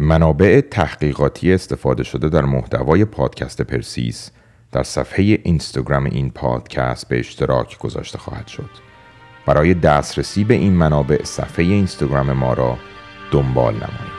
منابع تحقیقاتی استفاده شده در محتوای پادکست پرسیس در صفحه اینستاگرام این پادکست به اشتراک گذاشته خواهد شد. برای دسترسی به این منابع صفحه اینستاگرام ما را دنبال نمایید.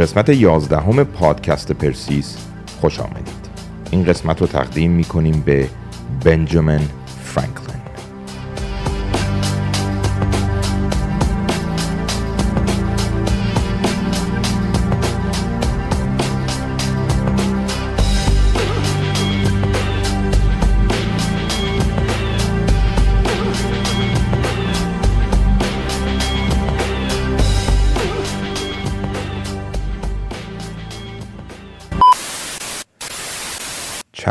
قسمت یازدهم پادکست پرسیس خوش آمدید. این قسمت رو تقدیم می کنیم به بنجامین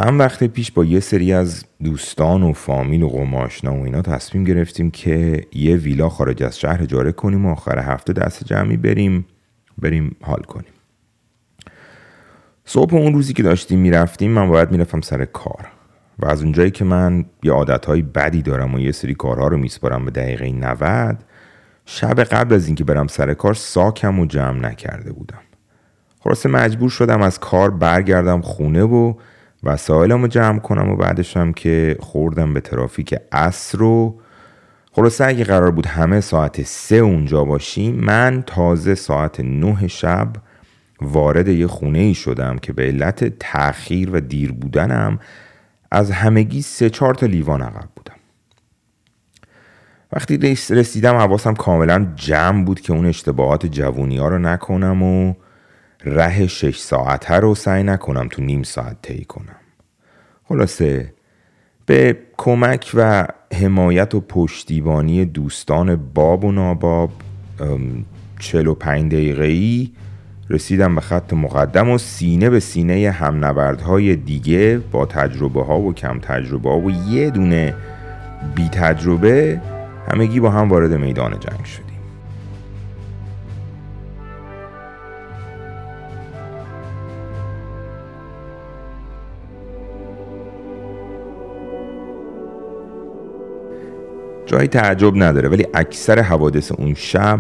چند وقت پیش با یه سری از دوستان و فامیل و قماشنا و اینا تصمیم گرفتیم که یه ویلا خارج از شهر اجاره کنیم و آخر هفته دست جمعی بریم بریم حال کنیم. صبح اون روزی که داشتیم می‌رفتیم من باید می‌رفتم سر کار و از اونجایی که من یه عادتهای بدی دارم و یه سری کارها رو میسپارم به دقیقه 90 شب قبل از اینکه برم سر کار ساکم و جمع نکرده بودم. خلاصه مجبور شدم از کار برگردم خونه و وسایلمو جمع کنم و بعدش هم که خوردم به ترافیک اصر و خلاصه اگه قرار بود همه ساعت سه اونجا باشیم من تازه ساعت نه شب وارد یه خونه ای شدم که به علت تأخیر و دیر بودنم از همگی سه چهار تا لیوان عقب بودم. وقتی رسیدم حواسم کاملا جمع بود که اون اشتباهات جوونی ها رو نکنم و ره شش ساعته رو سعی نکنم تو نیم ساعت طی کنم. خلاصه به کمک و حمایت و پشتیبانی دوستان باب و ناباب چل و پنج دقیقه ای رسیدم به خط مقدم و سینه به سینه همنبردهای دیگه با تجربه ها و کم تجربه ها و یه دونه بی تجربه همگی با هم وارد میدان جنگ شد جایی تعجب نداره ولی اکثر حوادث اون شب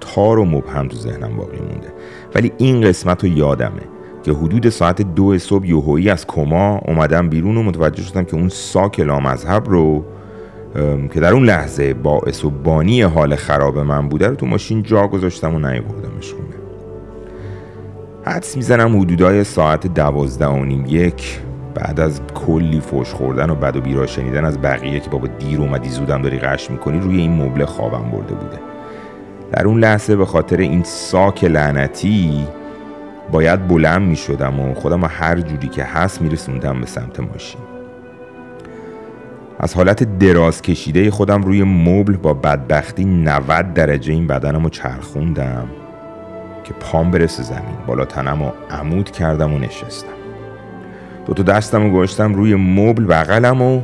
تار و مبهم تو ذهنم باقی مونده. ولی این قسمت رو یادمه که حدود ساعت دو صبح یوهویی از کما اومدم بیرون و متوجه شدم که اون ساک لامذهب رو که در اون لحظه باعث و بانی حال خراب من بوده رو تو ماشین جا گذاشتم و نیوردمش خونه. حدس می‌زنم حدودای ساعت دوازده و نیم یک. بعد از کلی فوش خوردن و بد و بیرا شنیدن از بقیه که بابا دیر اومدی زودم داری قش می‌کنی روی این مبل خوابم برده بوده. در اون لحظه به خاطر این ساک لعنتی باید بلند می‌شدم و خودم هر جوری که هست میرسوندم به سمت ماشین. از حالت دراز کشیده خودم روی مبل با بدبختی 90 درجه این بدنم رو چرخوندم که پام برسه زمین. بالا تنم و عمود کردم و نشستم. دوتا دستم رو گذاشتم روی مبل بغلم و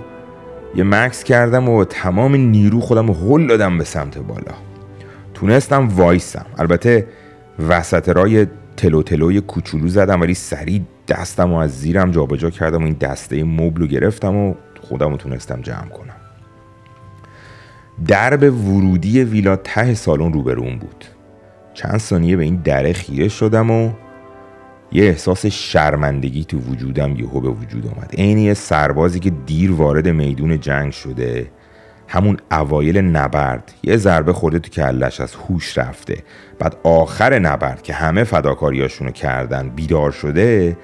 یه مکس کردم و تمام نیرو خودم هل دادم به سمت بالا. تونستم وایسم. البته وسط رای تلو تلوی کوچولو زدم ولی سریع دستم و از زیرم جابجا کردم و این دسته مبل رو گرفتم و خودم رو تونستم جمع کنم. درب ورودی ویلا ته سالن روبروم بود. چند ثانیه به این دره خیره شدم و یه احساس شرمندگی تو وجودم یهو به وجود آمد عین یه سربازی که دیر وارد میدون جنگ شده. همون اوایل نبرد. یه ضربه خورده تو کلش از هوش رفته. بعد آخر نبرد که همه فداکاریاشونو کردن. بیدار شده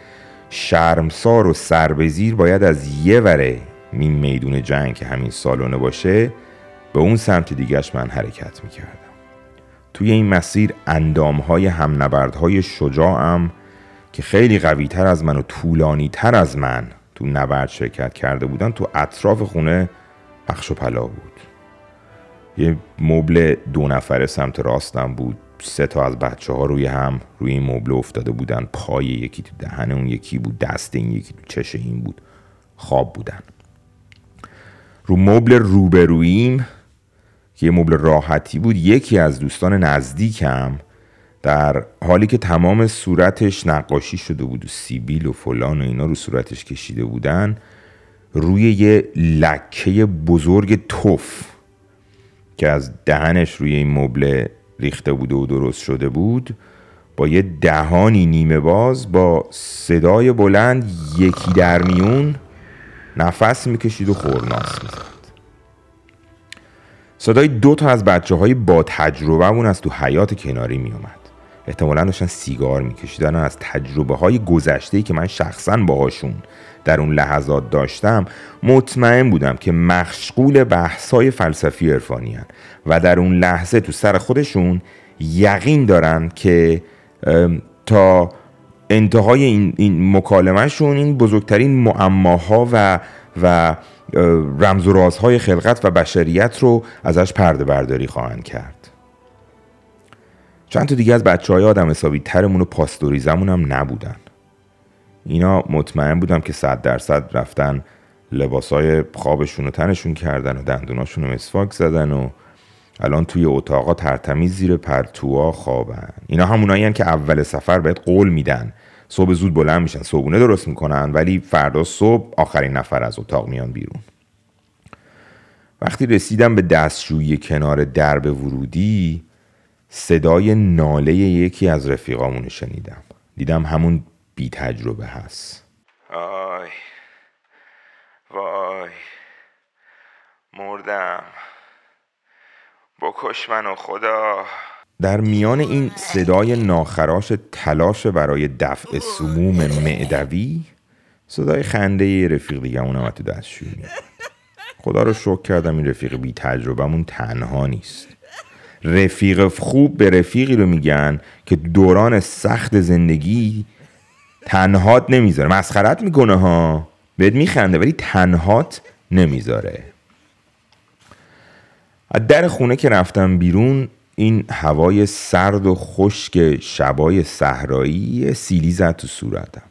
شرمسار و سربزیر باید از یه وره این میدون جنگ که همین سالونه باشه به اون سمت دیگهش من حرکت می‌کردم. توی این مسیر اندامهای همنبردهای شجاعم که خیلی قوی تر از من و طولانی تر از من تو نبرد شرکت کرده بودن تو اطراف خونه پخش و پلا بود. یه مبل دو نفره سمت راستم بود. سه تا از بچه ها روی هم روی این مبل افتاده بودن. پای یکی تو دهن اون یکی بود دست این یکی تو چش این بود. خواب بودن. رو مبل روبرویم که یه مبل راحتی بود یکی از دوستان نزدیکم در حالی که تمام صورتش نقاشی شده بود و سیبیل و فلان و اینا رو صورتش کشیده بودن روی یه لکه بزرگ توف که از دهنش روی این مبل ریخته بوده و درست شده بود با یه دهانی نیمه باز با صدای بلند یکی در میون نفس می‌کشید و خورناس می‌زد. صدای دو تا از بچه های با تجربه از تو حیات کناری میومد احتمالا داشتن سیگار میکشیدن از تجربه های گذشته که من شخصا باهاشون در اون لحظات داشتم مطمئن بودم که مشغول بحثای فلسفی عرفانی و در اون لحظه تو سر خودشون یقین دارن که تا انتهای این, این مکالمهشون این بزرگترین معماها و و رمز و رازهای خلقت و بشریت رو ازش پرده برداری خواهند کرد. چند تا دیگه از بچه های آدم حسابی ترمون و پاستوریزمون هم نبودن. اینا مطمئن بودم که صد درصد رفتن لباسای خوابشون رو تنشون کردن و دندوناشون رو مسواک زدن و الان توی اتاقا ترتمیز زیر پرتوها خوابن. اینا همونایی که اول سفر بهت قول میدن. صبح زود بلند میشن صبحونه درست می‌کنن ولی فردا صبح آخرین نفر از اتاق میان بیرون. وقتی رسیدم به دستشویی کنار درب ورودی صدای ناله یکی از رفیقامونو شنیدم. دیدم همون بی تجربه هست. آی وای. مردم. بکش منو خدا. در میان این صدای ناخراش تلاش برای دفع سموم معدوی صدای خنده رفیق دیگه اون تو دستشویی خدا رو شکر کردم این رفیق بی تجربهمون تنها نیست. رفیق خوب به رفیقی رو میگن که دوران سخت زندگی تنهات نمی‌ذاره. مسخرت می‌کنه ها. بهت میخنده ولی تنهات نمی‌ذاره. در خونه که رفتم بیرون این هوای سرد و خشک شبای صحرایی سیلی زد تو صورتم.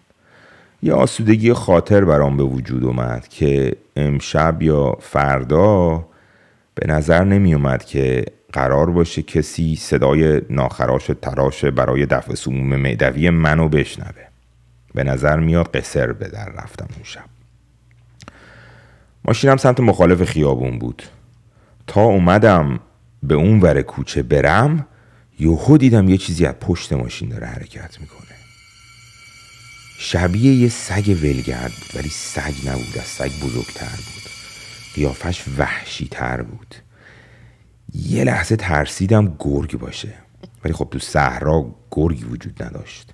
یه آسودگی خاطر برام به وجود اومد که امشب یا فردا به نظر نمی اومد که قرار باشه کسی صدای ناخراش تراش برای دفع سموم معدوی منو بشنوه. به نظر میاد قصر به در رفتم اون شب. ماشینم سمت مخالف خیابون بود. تا اومدم به اون ور کوچه برم یهو دیدم یه چیزی از پشت ماشین داره حرکت می‌کنه. شبیه یه سگ ولگرد بود ولی سگ نبود از سگ بزرگتر بود. قیافش وحشی تر بود. یه لحظه ترسیدم گرگ باشه. ولی خب تو صحرا گرگی وجود نداشت.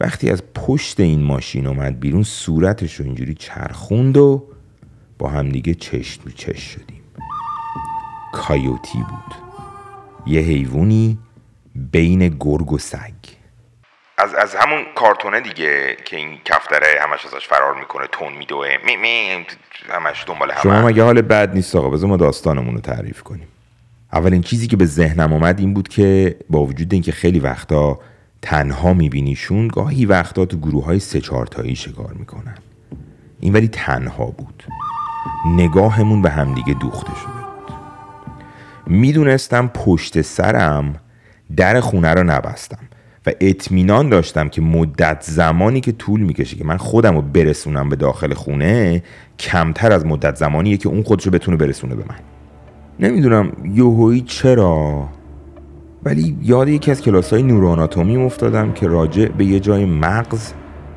وقتی از پشت این ماشین اومد بیرون صورتش رو اینجوری چرخوند و با همدیگه چشم تو چشم شدیم. کایوتی بود. یه حیوانی بین گرگ و سگ. از, از همون کارتونه دیگه که این کفتره همش ازش فرار می‌کنه تون میدوه. می می همش دنبال همه. شما مگه حال بد نیست آقا؟ بذار ما داستانمون رو تعریف کنیم. اولین چیزی که به ذهنم اومد این بود که با وجود اینکه خیلی وقتا تنها میبینیشون گاهی وقتا تو گروه های سه چارتایی شکار می‌کنن. این ولی تنها بود. نگاهمون به همدیگه دوخته شده بود. می‌دونستم پشت سرم در خونه رو نبستم و اطمینان داشتم که مدت زمانی که طول می‌کشه که من خودم رو برسونم به داخل خونه کمتر از مدت زمانیه که اون خودش رو بتونه برسونه به من. نمی‌دونم یوهویی چرا ولی یاد یکی از کلاس های نوراناتومی افتادم که راجع به یه جای مغز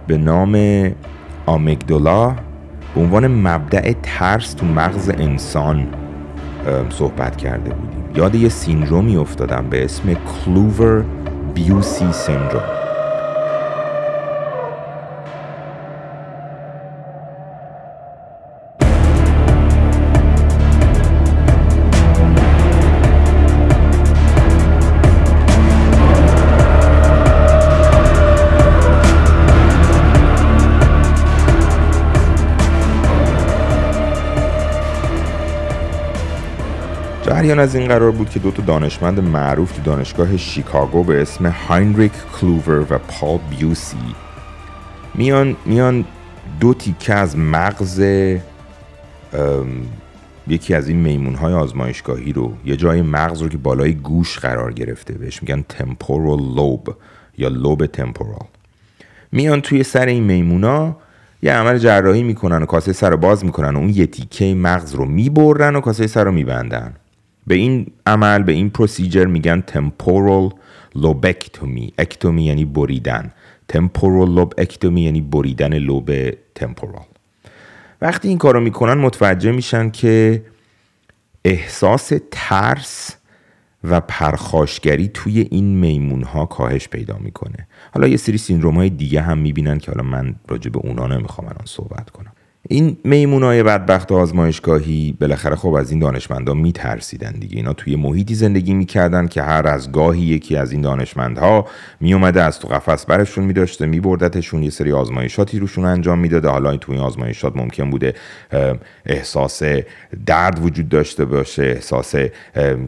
به نام آمگدولا به عنوان مبدع ترس تو مغز انسان صحبت کرده بودیم. یاد یه سیندرومی افتادم به اسم کلوور بیوسی سیندروم. جریان از این قرار بود که دو تا دانشمند معروف تو دانشگاه شیکاگو به اسم هاینریک کلوور و پال بیوسی. میان میان دو تیکه از مغز یکی از این میمون های آزمایشگاهی رو یه جای مغز رو که بالای گوش قرار گرفته بهش میگن temporal lobe یا لوب temporal میان توی سر این میمونا یه عمل جراحی می‌کنن و کاسه سر رو باز می‌کنن و اون یه تیکه مغز رو می‌برن و کاسه سر رو میبندن. به این عمل به این پروسیجر میگن تمپورال لوبکتومی اکتومی یعنی بریدن. تمپورال لوب اکتومی یعنی بریدن لوب تمپورال وقتی این کارو می‌کنن متوجه میشن که احساس ترس و پرخاشگری توی این میمون ها کاهش پیدا می‌کنه. حالا یه سری سیندروم های دیگه هم می‌بینن که حالا من راجع به اونا نمی‌خوام الان صحبت کنم. این میمونای بدبخت آزمایشگاهی بالاخره خب از این دانشمندان میترسیدن دیگه. اینا توی محیطی زندگی می‌کردن که هر از گاهی یکی از این دانشمندها میومده از تو قفس برشون میداشته میبردتشون یه سری آزمایشاتی روشون انجام می‌داده. حالا توی این آزمایشات ممکن بوده احساس درد وجود داشته باشه احساس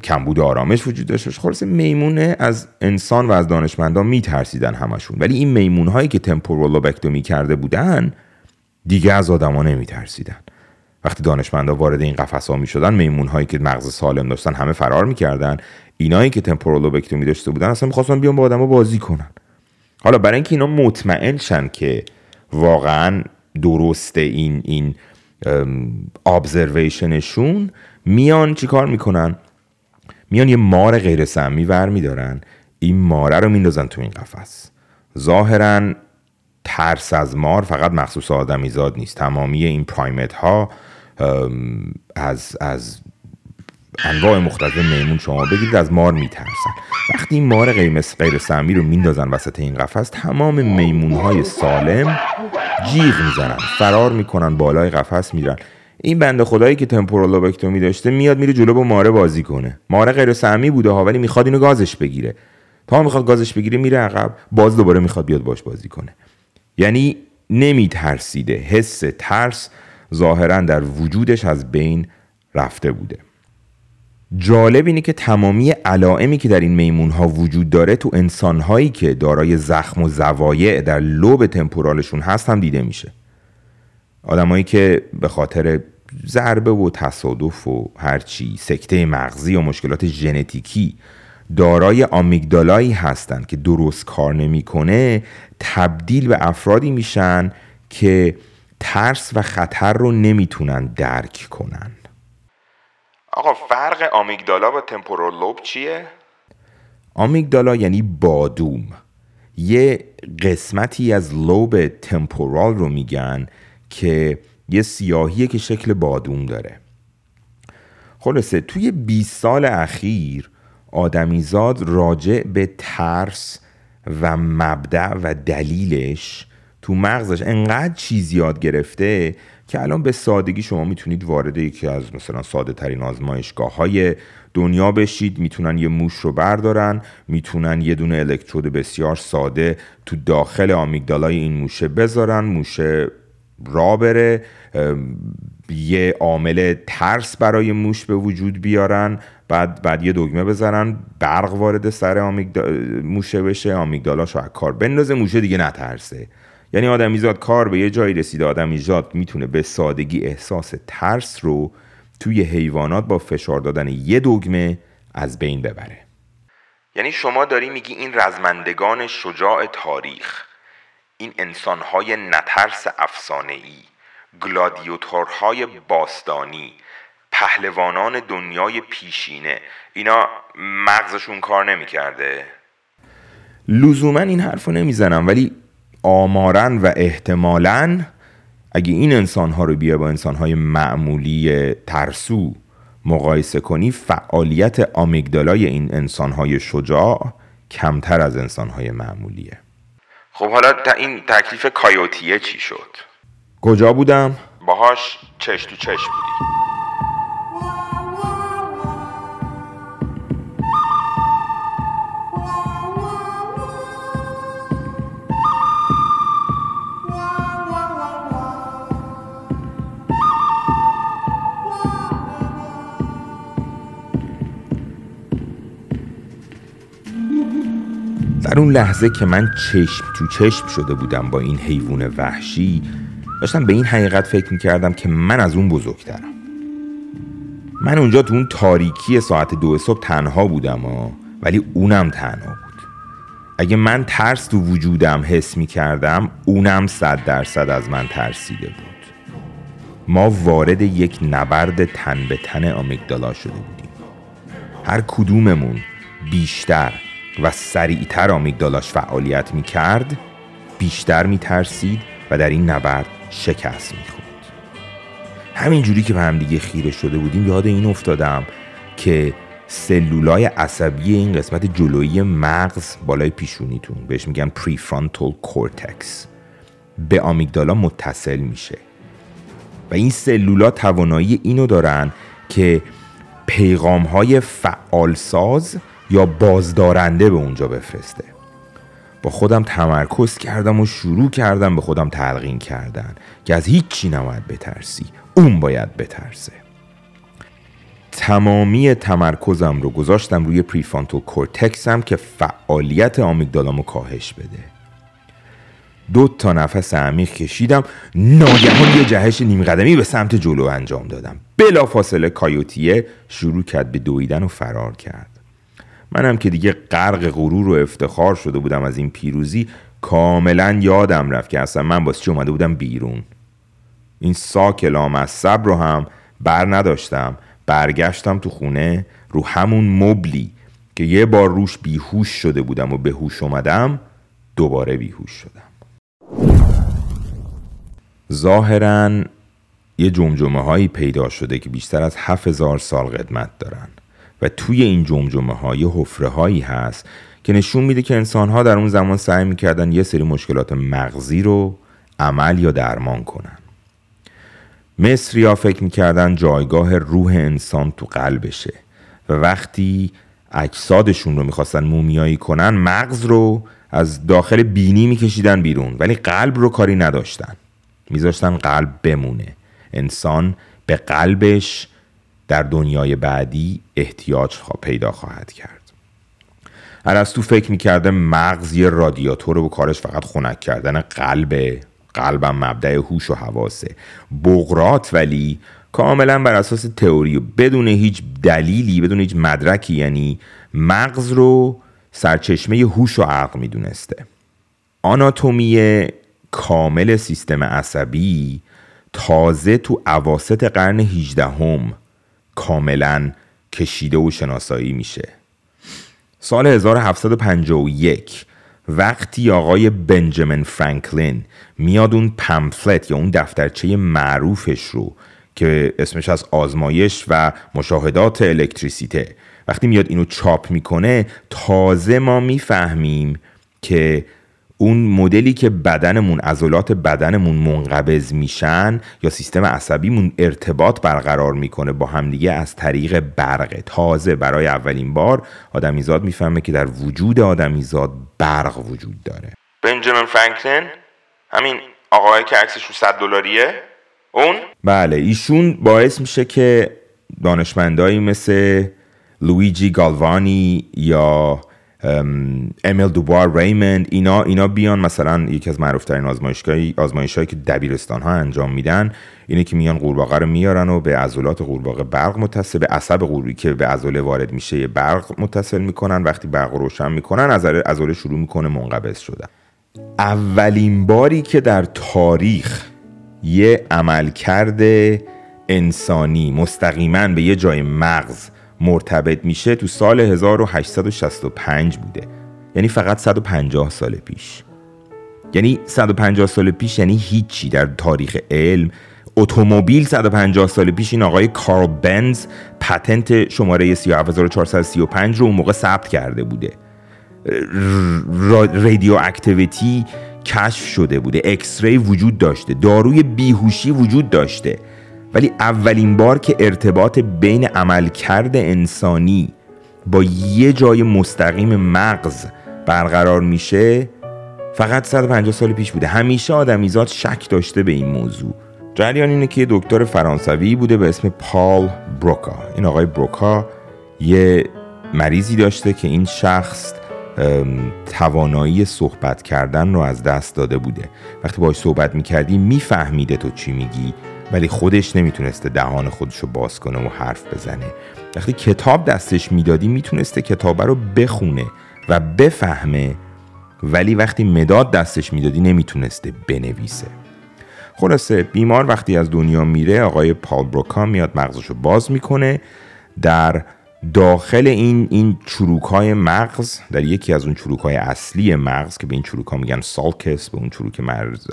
کمبود آرامش وجود داشته باشه. خلاص میمونه از انسان و از دانشمندان میترسیدن همشون. ولی این میمونهایی که تمپورولوبکتومی کرده بودن دیگه از آدما نمیترسیدن. وقتی دانشمندا وارد این قفس ها می شدن میمون هایی که مغز سالم داشتن همه فرار می‌کردن. اینایی که تمپورولوبکتومی داشته بودن اصلا می‌خواستن بیان با آدما بازی کنن. حالا برای اینکه اینا مطمئن شن که واقعا درسته این این ابزرویشنشون میان چیکار می‌کنن؟ میان یه مار غیر سمی ور میدارن. این ماره رو میندازن تو این قفس. ظاهرا ترس از مار فقط مخصوص آدمیزاد نیست. تمامی این پرایمت ها از از انواع مختلف میمون شما بگیرید از مار میترسن. وقتی این مار غیر غیر سمی رو میندازن وسط این قفس تمام میمون های سالم جیغ می‌زنن فرار می‌کنن بالای قفس میرن. این بنده خدایی که تمپورالوبکتومی داشته میاد میره جلو با ماره بازی کنه. ماره غیر سمی بوده ها ولی می‌خواد اینو گازش بگیره. تا می‌خواد گازش بگیره میره عقب باز دوباره می‌خواد بیاد باش بازی کنه. یعنی نمی ترسیده حس ترس ظاهرا در وجودش از بین رفته بوده. جالب اینه که تمامی علائمی که در این میمون ها وجود داره تو انسان هایی که دارای زخم و زوایع در لوب تمپورالشون هست هم دیده میشه. آدمایی که به خاطر ضربه و تصادف و هرچی سکته مغزی و مشکلات ژنتیکی دارای آمیگدالایی هستند که درست کار نمی‌کنه تبدیل به افرادی میشن که ترس و خطر رو نمی‌تونن درک کنن. آقا فرق آمیگدالا با تمپورال لوب چیه؟ آمیگدالا یعنی بادوم. یه قسمتی از لوب تمپورال رو میگن که یه سیاهیه که شکل بادوم داره. خلاصه توی 20 سال اخیر آدمیزاد راجع به ترس و مبدع و دلیلش تو مغزش انقدر چیز یاد گرفته که الان به سادگی شما می‌تونید وارد یکی از مثلا ساده ترین آزمایشگاه های دنیا بشید. می‌تونن یه موش رو بردارن می‌تونن یه دونه الکترود بسیار ساده تو داخل آمیگدالای این موشه بذارن موشه را بره یه عامل ترس برای موش به وجود بیارن بعد بعد یه دگمه بزنن برق وارد سر موشه بشه آمیگدالاش رو کار بندازه موشه دیگه نترسه. یعنی آدمیزاد کار به یه جایی رسیده آدمیزاد می‌تونه به سادگی احساس ترس رو توی حیوانات با فشار دادن یه دگمه از بین ببره. یعنی شما داری میگی این رزمندگان شجاع تاریخ این انسانهای نترس افسانه‌ای. گلادیوتورهای باستانی پهلوانان دنیای پیشینه. اینا مغزشون کار نمی‌کرده. لزوما این حرف رو نمی‌زنم ولی آمارن و احتمالا اگه این انسان ها رو بیا با انسان های معمولی ترسو مقایسه کنی فعالیت آمیگدالای این انسان های شجاع کمتر از انسان های معمولیه. خب حالا این تکلیف کایوتیه چی شد؟ کجا بودم؟ باهاش چش تو چش بودی در اون لحظه که من چشم تو چشم شده بودم با این حیوان وحشی داشتم به این حقیقت فکر می‌کردم که من از اون بزرگترم. من اونجا تو اون تاریکی ساعت دو صبح تنها بودم ها ولی اونم تنها بود. اگه من ترس تو وجودم حس می کردم اونم صد درصد از من ترسیده بود. ما وارد یک نبرد تن به تن آمیگدالا شده بودیم. هر کدوممون بیشتر و سریعتر amygdala ش فعالیت می کرد بیشتر می ترسید و در این نبرد شکست می خورد همین جوری که به هم دیگه خیره شده بودیم یاد این افتادم که سلولای عصبی این قسمت جلویی مغز بالای پیشونیتون. بهش میگن prefrontal cortex به amygdala متصل میشه. و این سلولا توانایی اینو دارن که پیغام های فعالساز یا بازدارنده به اونجا بفرسته. با خودم تمرکز کردم و شروع کردم به خودم تلقین کردن که از هیچی نباید بترسی اون باید بترسه. تمامی تمرکزم رو گذاشتم روی پریفانتو کورتکسم که فعالیت آمیگدالامو کاهش بده. دو تا نفس عمیق کشیدم ناگهان یه جهش نیم قدمی به سمت جلو انجام دادم. بلا فاصله کایوتیه شروع کرد به دویدن و فرار کرد. منم که دیگه غرق غرور و افتخار شده بودم از این پیروزی کاملا یادم رفت که اصلا من باز چی اومده بودم بیرون. این ساک صبر رو هم بر نداشتم برگشتم تو خونه رو همون مبلی که یه بار روش بیهوش شده بودم و به هوش اومدم دوباره بیهوش شدم. ظاهرا یه جمجمه هایی پیدا شده که بیشتر از هزار سال قدمت دارن. و توی این جمجمه های حفره هایی هست که نشون میده که انسان ها در اون زمان سعی می‌کردن یه سری مشکلات مغزی رو عمل یا درمان کنن. مصری ها فکر می‌کردن جایگاه روح انسان تو قلبشه و وقتی اجسادشون رو می‌خواستن مومیایی کنن مغز رو از داخل بینی میکشیدن بیرون ولی قلب رو کاری نداشتن. میذاشتن قلب بمونه. انسان به قلبش در دنیای بعدی احتیاج پیدا خواهد کرد. ارسطو فکر می‌کرده مغز یه رادیاتور و کارش فقط خنک کردن قلب قلبم مبدع هوش و حواسه. بغرات ولی کاملا بر اساس تئوری. و بدون هیچ دلیلی بدون هیچ مدرکی یعنی مغز رو سرچشمه هوش و عقل می‌دونسته. آناتومی کامل سیستم عصبی تازه تو عواست قرن 18 هم کاملا کشیده و شناسایی میشه. سال 1751 وقتی آقای بنجامین فرانکلین میاد اون پمفلت یا اون دفترچه معروفش رو که اسمش از آزمایش و مشاهدات الکتریسیته وقتی میاد اینو چاپ می‌کنه تازه ما می‌فهمیم که اون مدلی که بدنمون عضلات بدنمون منقبض میشن یا سیستم عصبیمون ارتباط برقرار می‌کنه با همدیگه از طریق برق. تازه برای اولین بار آدمیزاد می‌فهمه که در وجود آدمیزاد برق وجود داره. بنجامین فرانکلین همین آقای که عکسش رو 100 دلاریه اون؟ بله ایشون باعث میشه که دانشمندایی مثل لویجی گالوانی یا امیل دوبار ریمند اینا اینا بیان. مثلا یکی از معروفترین آزمایشگاهی آزمایشهایی که دبیرستان ها انجام میدن اینه که میان قورباغه رو میارن و به عضلات قورباغه برق متصل به عصب قوری که به عضله وارد میشه برق متصل می‌کنن. وقتی برق روشن می‌کنن عضله شروع می‌کنه منقبض شدن. اولین باری که در تاریخ یه عملکرد انسانی مستقیما به یه جای مغز مرتبط میشه تو سال 1865 بوده. یعنی فقط 150 سال پیش. یعنی 150 سال پیش یعنی هیچی. در تاریخ علم اتومبیل 150 سال پیش این آقای کارل بنز پتنت شماره 37435 رو اون موقع ثبت کرده بوده. radioactivity کشف شده بوده. X-ray وجود داشته. داروی بیهوشی وجود داشته. ولی اولین بار که ارتباط بین عملکرد انسانی با یه جای مستقیم مغز برقرار میشه فقط 150 سال پیش بوده. همیشه آدمیزاد شک داشته به این موضوع. جریان اینه که دکتر فرانسوی بوده به اسم پال بروکا. این آقای بروکا یه مریضی داشته که این شخص توانایی صحبت کردن رو از دست داده بوده. وقتی باش صحبت می‌کردی میفهمیده تو چی میگی. ولی خودش نمی‌تونسته دهان خودش رو باز کنه و حرف بزنه. وقتی کتاب دستش می‌دادی می‌تونسته کتاب رو بخونه و بفهمه ولی وقتی مداد دستش می‌دادی نمی‌تونسته بنویسه. خلاصه بیمار وقتی از دنیا میره آقای پال بروکان میاد مغزش رو باز می‌کنه در داخل این این چروک های مغز در یکی از اون چروک های اصلی مغز که به این چروک ها میگن سالکس به اون چروک مرز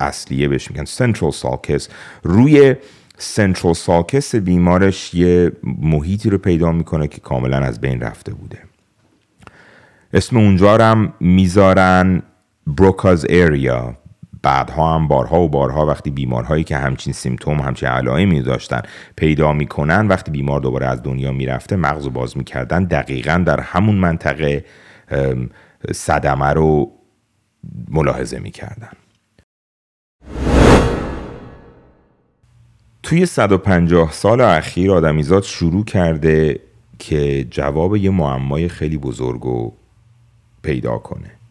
اصلیه بهش میگن سنترال سالکس روی سنترال سالکس بیمارش یه محیطی رو پیدا می‌کنه که کاملا از بین رفته بوده. اسم اونجا هم می‌ذارن بروکاز ایریا بعدها هم بارها و بارها وقتی بیمارهایی که همچین سیمتوم همچین علائمی داشتن پیدا می‌کنن وقتی بیمار دوباره از دنیا می‌رفته مغز باز می‌کردن دقیقا در همون منطقه صدمه رو ملاحظه می‌کردن. توی 150 سال اخیر آدمیزاد شروع کرده که جواب یه معمای خیلی بزرگ رو پیدا کنه.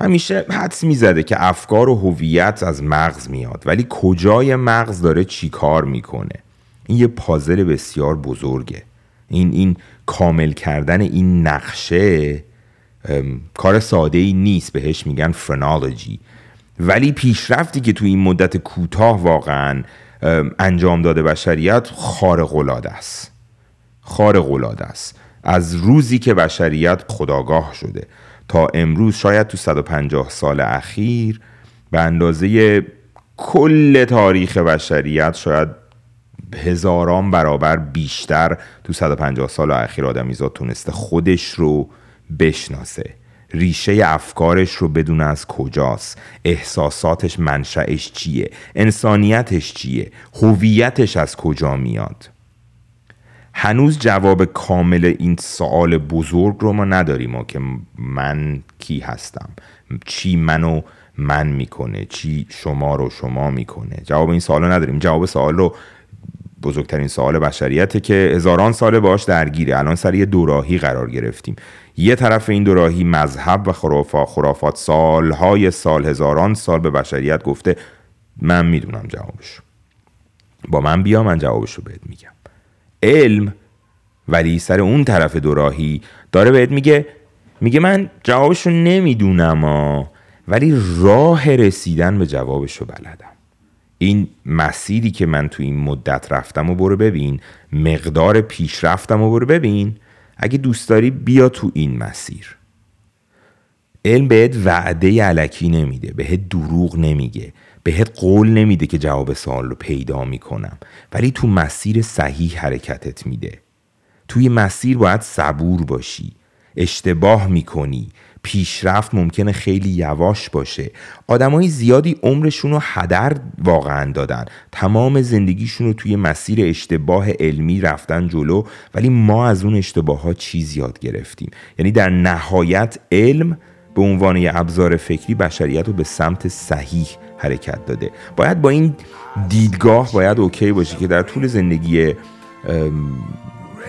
همیشه حدس می‌زده که افکار و هویت از مغز میاد. ولی کجای مغز داره چی کار می‌کنه؟ این یه پازل بسیار بزرگه. این این کامل کردن این نقشه کار ساده ای نیست بهش میگن فرنالوجی ولی پیشرفتی که تو این مدت کوتاه واقعا انجام داده بشریت خارق العاده است. خارق العاده است. از روزی که بشریت خداگاه شده. تا امروز شاید تو 150 سال اخیر به اندازه کل تاریخ بشریت شاید هزاران برابر بیشتر تو 150 سال اخیر آدمیزاد تونسته خودش رو بشناسه. ریشه افکارش رو بدون از کجاست؟ احساساتش منشأش چیه؟ انسانیتش چیه؟ هویتش از کجا میاد؟ هنوز جواب کامل این سوال بزرگ رو ما نداریم. ما که من کی هستم؟ چی منو من می‌کنه؟ چی شما رو شما می‌کنه؟ جواب این سوال رو نداریم. جواب سوال رو بزرگترین سوال بشریته که هزاران سال باش درگیره. الان سر یه دوراهی قرار گرفتیم. یه طرف این دوراهی مذهب و خرافات, خرافات سالهای سال هزاران سال به بشریت گفته من می‌دونم جوابش با من بیا من جوابش رو بهت میگم. علم ولی سر اون طرف دوراهی داره بهت میگه میگه من جوابشو نمی‌دونم ولی راه رسیدن به جوابشو بلدم. این مسیری که من تو این مدت رفتم و برو ببین مقدار پیشرفتم و برو ببین. اگه دوست داری بیا تو این مسیر. علم بهت وعده علکی نمیده بهت دروغ نمیگه. بهت قول نمیده که جواب سوال رو پیدا می‌کنم ولی تو مسیر صحیح حرکتت میده. توی مسیر باید صبور باشی اشتباه می‌کنی پیشرفت ممکنه خیلی یواش باشه. آدمای زیادی عمرشون رو هدر واقعا دادن. تمام زندگیشون رو توی مسیر اشتباه علمی رفتن جلو ولی ما از اون اشتباه ها چیز یاد گرفتیم. یعنی در نهایت علم به عنوان یه ابزار فکری بشریت رو به سمت صحیح حرکت داده. باید با این دیدگاه باید اوکی باشی که در طول زندگی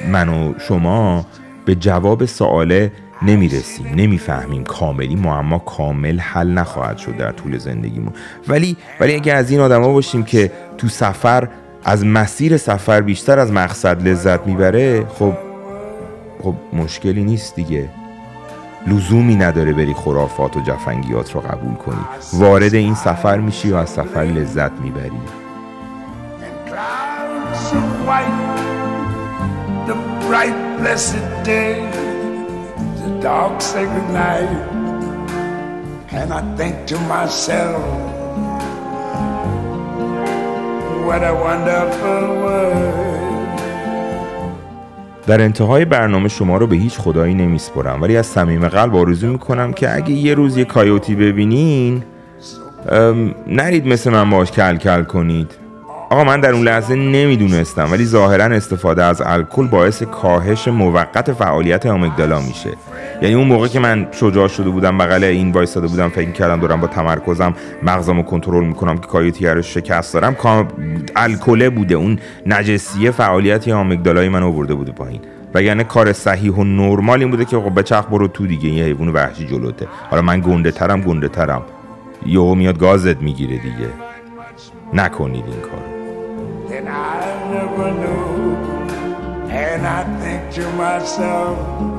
من و شما به جواب سواله نمی‌رسیم نمی‌فهمیم کاملی معما کامل حل نخواهد شد در طول زندگیمون. ولی ولی اگه از این آدما باشیم که تو سفر از مسیر سفر بیشتر از مقصد لذت می‌بره خب خب مشکلی نیست دیگه. لزومی نداره بری خرافات و جفنگیات رو قبول کنی. وارد این سفر میشی و از سفر لذت می‌بری. What a wonderful world. در انتهای برنامه شما رو به هیچ خدایی نمیسپرم. ولی از صمیم قلب آرزو می‌کنم که اگه یه روز یه کایوتی ببینین نرید مثل من باش کل کل کنید. آقا من در اون لحظه نمی‌دونستم ولی ظاهرا استفاده از الکل باعث کاهش موقت فعالیت آمگدالا میشه. یعنی اون موقع که من شجاع شده بودم بغل این وایساده بودم فکر کردم دارم با تمرکزم مغزم رو کنترل می‌کنم که کایوتی رو شکست دارم الکله بوده. اون نجسیه فعالیتی آمگدالای من آورده بوده پایین. و یعنی کار صحیح و نرمال این بوده که خب بچخ برو تو دیگه یه حیوان وحشی جلوته. حالا من گنده ترم گنده ترم. یهو میاد گازت می‌گیره دیگه. نکنید این کارو. And I think to myself,